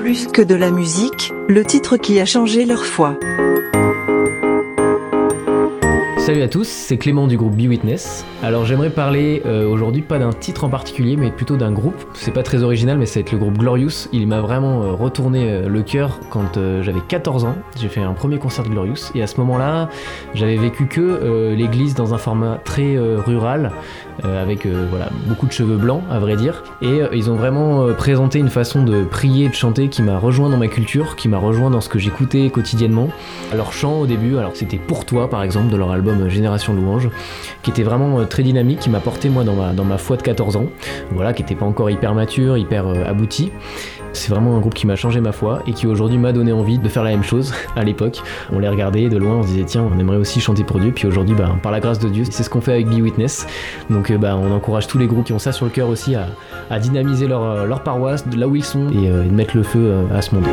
Plus que de la musique, le titre qui a changé leur foi. Salut à tous, c'est Clément du groupe Be Witness. Alors j'aimerais parler euh, aujourd'hui pas d'un titre en particulier, mais plutôt d'un groupe. C'est pas très original, mais c'est le groupe Glorious. Il m'a vraiment euh, retourné euh, le cœur quand j'avais 14 ans. J'ai fait un premier concert de Glorious, et à ce moment-là, j'avais vécu que l'église dans un format très rural, avec voilà beaucoup de cheveux blancs, à vrai dire. Et ils ont vraiment présenté une façon de prier de chanter qui m'a rejoint dans ma culture, qui m'a rejoint dans ce que j'écoutais quotidiennement. Leur chant au début, alors c'était pour toi par exemple de leur album Génération Louange, qui était vraiment euh, très dynamique, qui m'a porté moi dans ma, foi de 14 ans, voilà, qui n'était pas encore hyper mature, hyper euh, abouti. C'est vraiment un groupe qui m'a changé ma foi et qui aujourd'hui m'a donné envie de faire la même chose à l'époque. On les regardait de loin, on se disait tiens, on aimerait aussi chanter pour Dieu. Puis aujourd'hui, bah, par la grâce de Dieu, c'est ce qu'on fait avec Be Witness. Donc euh, bah, on encourage tous les groupes qui ont ça sur le cœur aussi à, dynamiser leur, paroisse, là où ils sont et, et de mettre le feu à ce monde.